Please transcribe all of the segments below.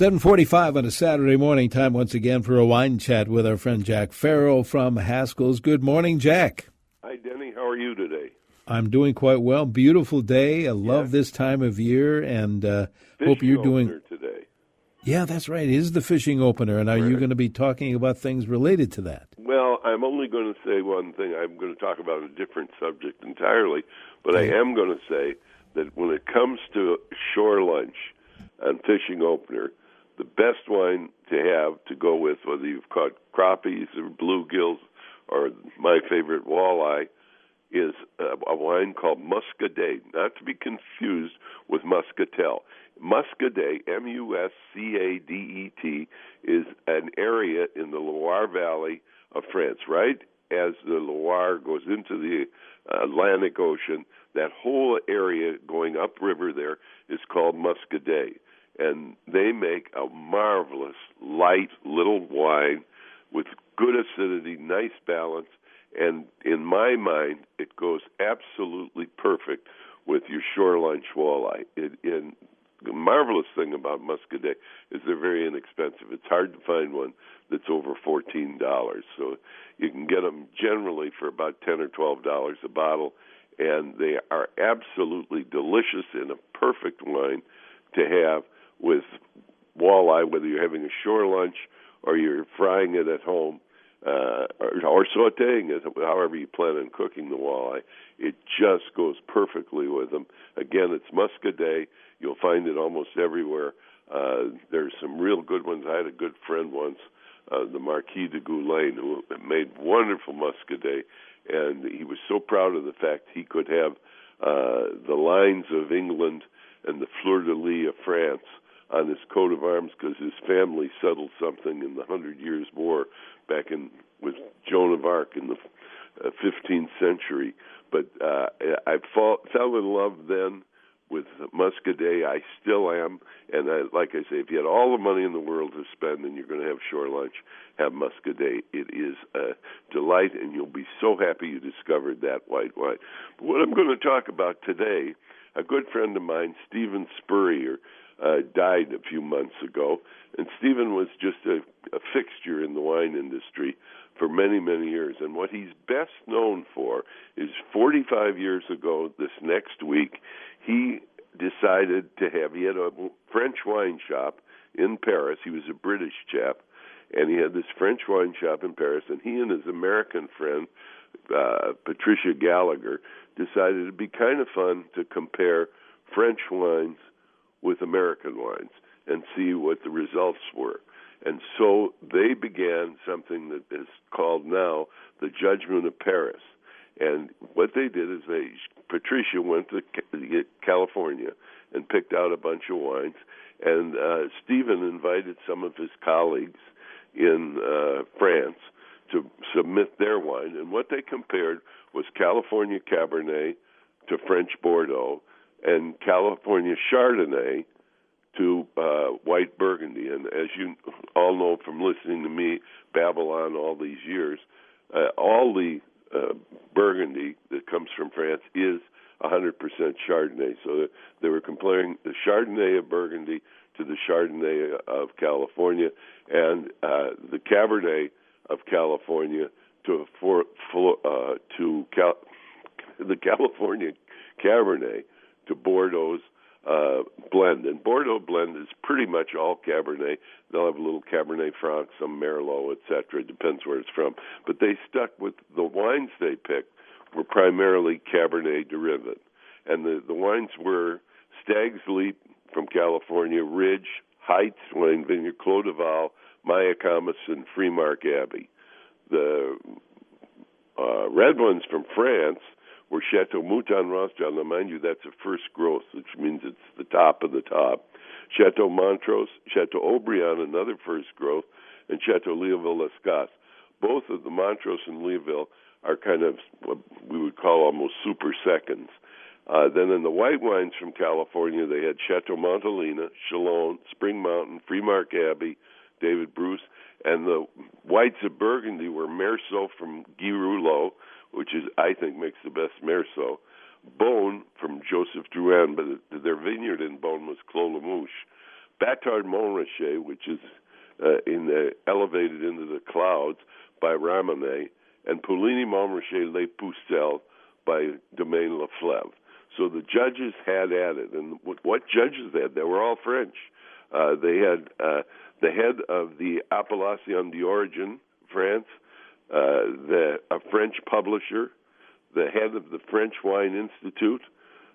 745 on a Saturday morning, time once again for a wine chat with our friend Jack Farrell from Haskell's. Good morning, Jack. Hi, Denny. How are you today? I'm doing quite well. Beautiful day. I love yeah. this time of year, and uh, hope you're doing today. Yeah, that's right. It is the fishing opener, and are right. you going to be talking about things related to that? Well, I'm only going to say one thing. I'm going to talk about a different subject entirely, but I am going to say that when it comes to shore lunch and fishing opener, the best wine to have to go with, whether you've caught crappies or bluegills or my favorite walleye, is a, a wine called Muscadet, not to be confused with Muscatel. Muscadet, M U S C A D E T, is an area in the Loire Valley of France, right as the Loire goes into the uh, Atlantic Ocean. That whole area going upriver there is called Muscadet and they make a marvelous light little wine with good acidity, nice balance, and in my mind, it goes absolutely perfect with your shoreline walleye. It, and the marvelous thing about Muscadet is they're very inexpensive. It's hard to find one that's over fourteen dollars. So you can get them generally for about ten or twelve dollars a bottle, and they are absolutely delicious and a perfect wine to have with walleye, whether you're having a shore lunch or you're frying it at home uh, or, or sautéing it, however you plan on cooking the walleye. It just goes perfectly with them. Again, it's Muscadet. You'll find it almost everywhere. Uh, there's some real good ones. I had a good friend once, uh, the Marquis de Goulaine, who made wonderful Muscadet, and he was so proud of the fact he could have uh, the lines of England and the fleur de lis of France on his coat of arms because his family settled something in the Hundred Years' War back in with Joan of Arc in the uh, 15th century. But uh, I fall, fell in love then with Muscadet. I still am, and I, like I say, if you had all the money in the world to spend and you're going to have shore lunch, have Muscadet. It is a delight, and you'll be so happy you discovered that white wine. But what I'm going to talk about today, a good friend of mine, Steven Spurrier, uh, died a few months ago. And Steven was just a, a fixture in the wine industry for many, many years. And what he's best known for is 45 years ago, this next week, he decided to have, he had a French wine shop in Paris. He was a British chap. And he had this French wine shop in Paris, and he and his American friend, uh, Patricia Gallagher, decided it'd be kind of fun to compare French wines with American wines and see what the results were. And so they began something that is called now the Judgment of Paris. And what they did is they Patricia went to California and picked out a bunch of wines, and uh, Steven invited some of his colleagues in uh, France to submit their wine. And what they compared was California Cabernet to French Bordeaux, and California Chardonnay to uh, white Burgundy. And as you all know from listening to me babble on all these years, uh, all the uh, Burgundy that comes from France is 100% Chardonnay. So they were comparing the Chardonnay of Burgundy to the Chardonnay of California, and uh, the Cabernet of California to for, for uh, to Cal- the California Cabernet to Bordeaux's uh, blend. And Bordeaux blend is pretty much all Cabernet. They'll have a little Cabernet Franc, some Merlot, etc. It depends where it's from. But they stuck with the wines they picked were primarily Cabernet derivative. And the, the wines were Stag's Leap from California, Ridge, Heitz Wine Vineyard, Clos de Val, Mayacamas, and Freemark Abbey. The uh, red ones from France – where Chateau Mouton Rothschild, now mind you, that's a first growth, which means it's the top of the top. Chateau Montrose, Chateau Haut-Brion, another first growth, and Chateau Leoville Las Cases. Both of the Montrose and Leoville are kind of what we would call almost super seconds. Uh, then in the white wines from California, they had Chateau Montelena, Chalone, Spring Mountain, Freemark Abbey, David Bruce, and the whites of Burgundy were Meursault from Guy Roulot, which is I think makes the best Meursault. Beaune from Joseph Drouhin, but their vineyard in Beaune was Clos Lemouche. Batard Montrachet, which is uh, in the, elevated into the clouds by Ramonet, and Puligny Montrachet Les Pucelles by Domaine Leflaive. So the judges had at it, and what judges they had? They were all French. Uh, they had uh, the head of the Appellation d'Origine, France, uh, the a French publisher, the head of the French Wine Institute.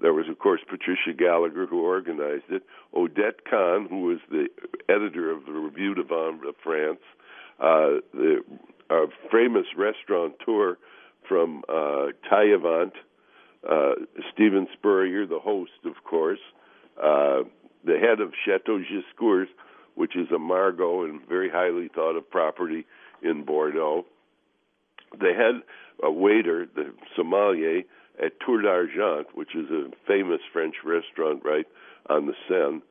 There was, of course, Patricia Gallagher, who organized it. Odette Kahn, who was the editor of the Revue de Vin of France. Uh, the a famous restaurateur from uh, Taillevent, uh, Steven Spurrier, the host, of course, uh, the head of Chateau Giscours, which is a Margaux and very highly thought of property in Bordeaux. The had a waiter, the sommelier at Tour d'Argent, which is a famous French restaurant right on the Seine.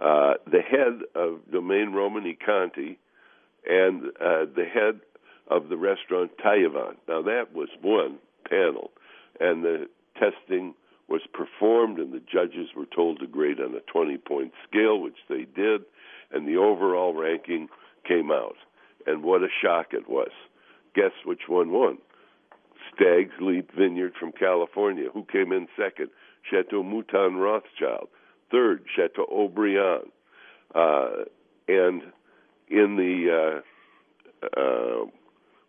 Uh, the head of Domaine Romanée Conti, and uh, the head of the restaurant Taillevent. Now that was one panel, and the testing was performed, and the judges were told to grade on a 20 point scale, which they did, and the overall ranking came out. And what a shock it was. Guess which one won? Stag's Leap Vineyard from California. Who came in second? Chateau Mouton Rothschild. Third, Chateau Haut-Brion. Uh, and in the uh, uh,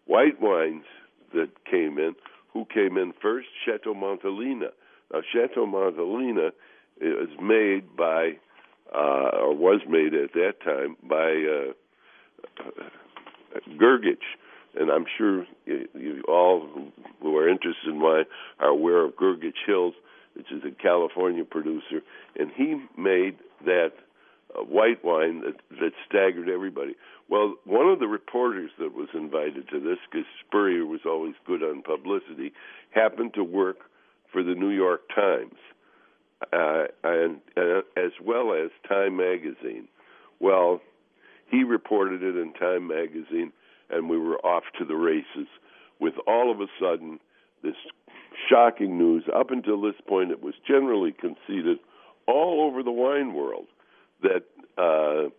white wines that came in, who came in first? Chateau Montelena. Now, Chateau Montelena is made by, uh, or was made at that time by uh, Grgich, and I'm sure you, you all who are interested in wine are aware of Grgich Hills, which is a California producer, and he made that uh, white wine that, that staggered everybody. Well, one of the reporters that was invited to this, because Spurrier was always good on publicity, happened to work for the New York Times, uh, and uh, as well as Time Magazine. Well, he reported it in Time Magazine, and we were off to the races. With all of a sudden, this shocking news. Up until this point, it was generally conceded all over the wine world that uh,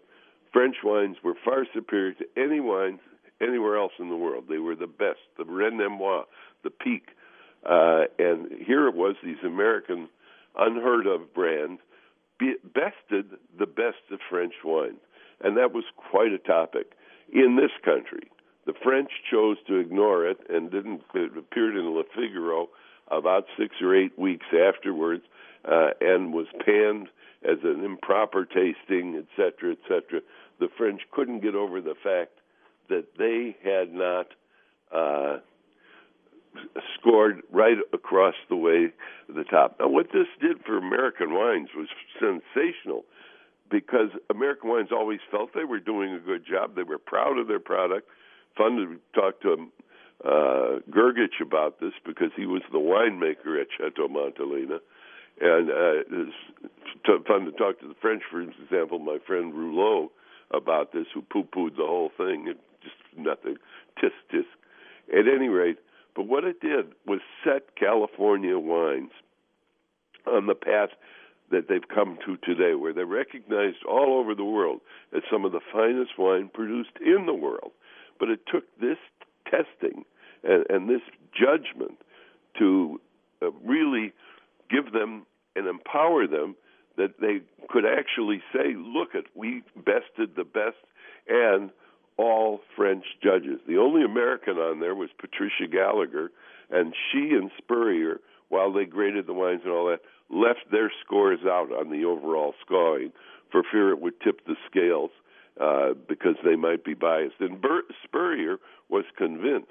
French wines were far superior to any wines anywhere else in the world. They were the best, the Reine-Nemoi, the Pic. Uh, and here it was, these American unheard of brands bested the best of French wines. And that was quite a topic in this country. The French chose to ignore it and didn't. It appeared in Le Figaro about six or eight weeks afterwards, uh, and was panned as an improper tasting, etc., etc. The French couldn't get over the fact that they had not uh, scored right across the way the top. Now, what this did for American wines was sensational because American wines always felt they were doing a good job. They were proud of their product. Fun to talk to uh, Grgich about this because he was the winemaker at Chateau Montelena. And uh, it's fun to talk to the French, for example, my friend Roulot about this, who poo-pooed the whole thing. It just nothing, tisk tisk. At any rate, but what it did was set California wines on the path that they've come to today, where they're recognized all over the world as some of the finest wine produced in the world. But it took this testing and, and this judgment to uh, really give them and empower them that they could actually say, look at we bested the best and all French judges. The only American on there was Patricia Gallagher, and she and Spurrier, while they graded the wines and all that, left their scores out on the overall scoring for fear it would tip the scales uh, because they might be biased. And Bur- Spurrier was convinced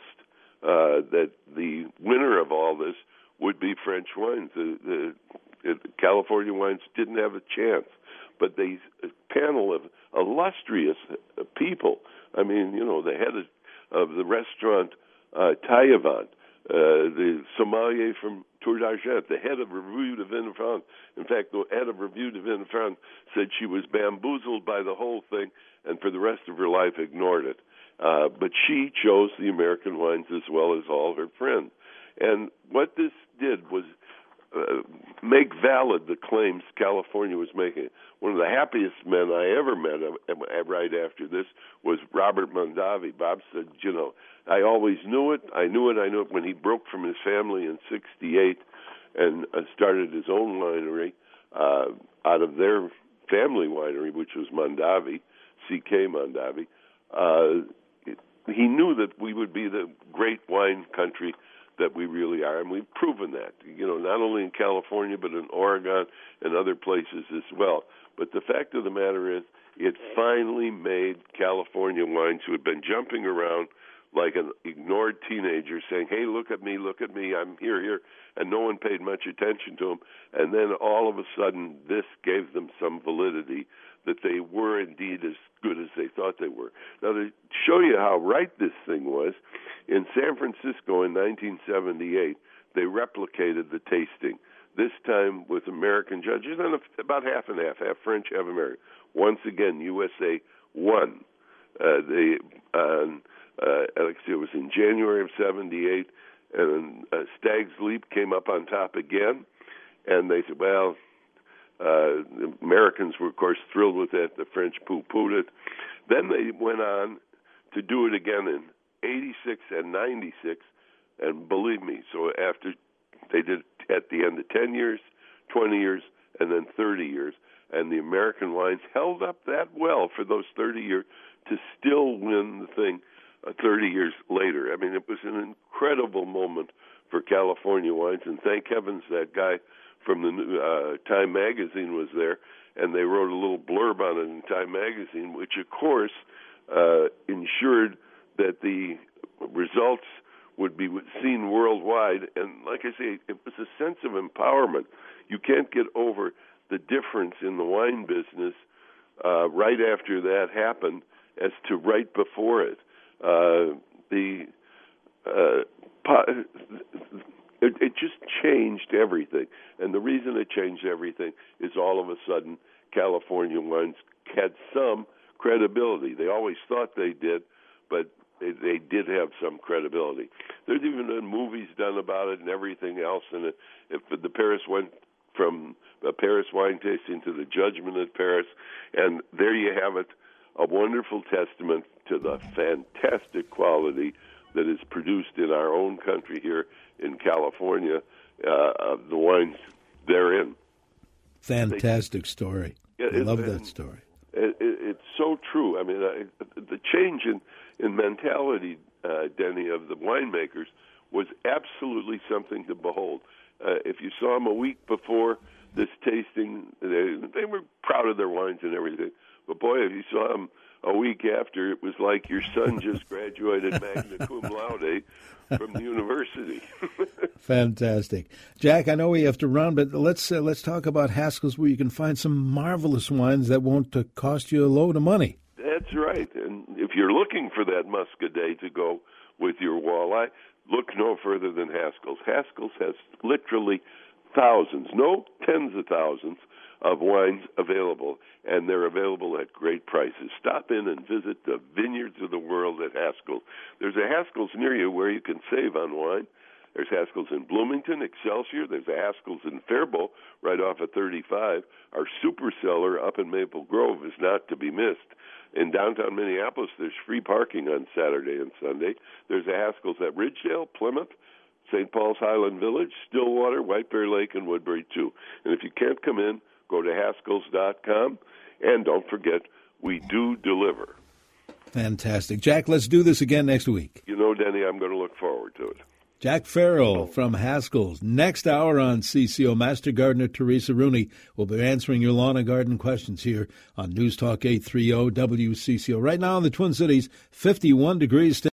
uh, that the winner of all this would be French wines. The, the, California wines didn't have a chance, but they a panel of illustrious people. I mean, you know, the head of, of the restaurant uh, Taillevent, uh, the sommelier from Tour d'Argent, the head of Revue de Vin France. In fact, the head of Revue de Vin France said she was bamboozled by the whole thing and for the rest of her life ignored it. Uh, but she chose the American wines as well as all her friends. And what this did was uh, make valid the claims California was making. One of the happiest men I ever met uh, uh, right after this was Robert Mondavi. Bob said, you know, I always knew it. I knew it. I knew it when he broke from his family in '68 and started his own winery uh, out of their family winery, which was Mondavi, C.K. Mondavi. Uh, he knew that we would be the great wine country that we really are, and we've proven that. You know, not only in California but in Oregon and other places as well. But the fact of the matter is, it finally made California wines who had been jumping around like an ignored teenager saying, "Hey, look at me, look at me, I'm here, here," and no one paid much attention to him. And then all of a sudden, this gave them some validity that they were indeed as good as they thought they were. Now, to show you how right this thing was, in San Francisco in 1978, they replicated the tasting. This time with American judges and about half and half, half French, half American. Once again, USA won. Uh, they, uh, uh, it was in January of '78, and uh, Stag's Leap came up on top again, and they said, "Well, uh, the Americans were, of course, thrilled with that. The French poo-pooed it. Then they went on to do it again in '86 and '96, and believe me, so after they did it at the end of 10 years, 20 years, and then 30 years, and the American wines held up that well for those 30 years to still win the thing uh, 30 years later. I mean, it was an incredible moment for California wines, and thank heavens that guy from the uh, Time magazine was there, and they wrote a little blurb on it in Time magazine, which of course uh, ensured that the results would be seen worldwide. And like I say, it was a sense of empowerment. You can't get over the difference in the wine business uh, right after that happened as to right before it. Uh, the uh, it, it just changed everything. And the reason it changed everything is all of a sudden California wines had some credibility. They always thought they did, but they, they did have some credibility. There's even been movies done about it and everything else. And if the Paris went from the Paris wine tasting to the Judgment at Paris, and there you have it, a wonderful testament to the fantastic quality that is produced in our own country here in California uh, of the wines therein. Fantastic they, story. Yeah, I love that story. It, it, it's so true. I mean, I, the change in in mentality, uh, Denny, of the winemakers was absolutely something to behold. Uh, if you saw them a week before this tasting, they, they were proud of their wines and everything. But boy, if you saw him a week after, it was like your son just graduated magna cum laude from the university. Fantastic, Jack. I know we have to run, but let's uh, let's talk about Haskell's, where you can find some marvelous wines that won't uh, cost you a load of money. That's right. And if you're looking for that Muscadet to go with your walleye, look no further than Haskell's. Haskell's has literally thousands, no tens of thousands of wines available, and they're available at great prices. Stop in and visit the vineyards of the world at Haskell's. There's a Haskell's near you where you can save on wine. There's Haskell's in Bloomington, Excelsior. There's a Haskell's in Faribault, right off of 35. Our super cellar up in Maple Grove is not to be missed. In downtown Minneapolis, there's free parking on Saturday and Sunday. There's a Haskell's at Ridgedale, Plymouth, St. Paul's Highland Village, Stillwater, White Bear Lake, and Woodbury, too. And if you can't come in, go to Haskells.com. And don't forget, we do deliver. Fantastic. Jack, let's do this again next week. You know, Denny, I'm going to look forward to it. Jack Farrell from Haskell's. Next hour on CCO, Master Gardener Teresa Rooney will be answering your lawn and garden questions here on News Talk 830 WCCO. Right now in the Twin Cities, 51 degrees.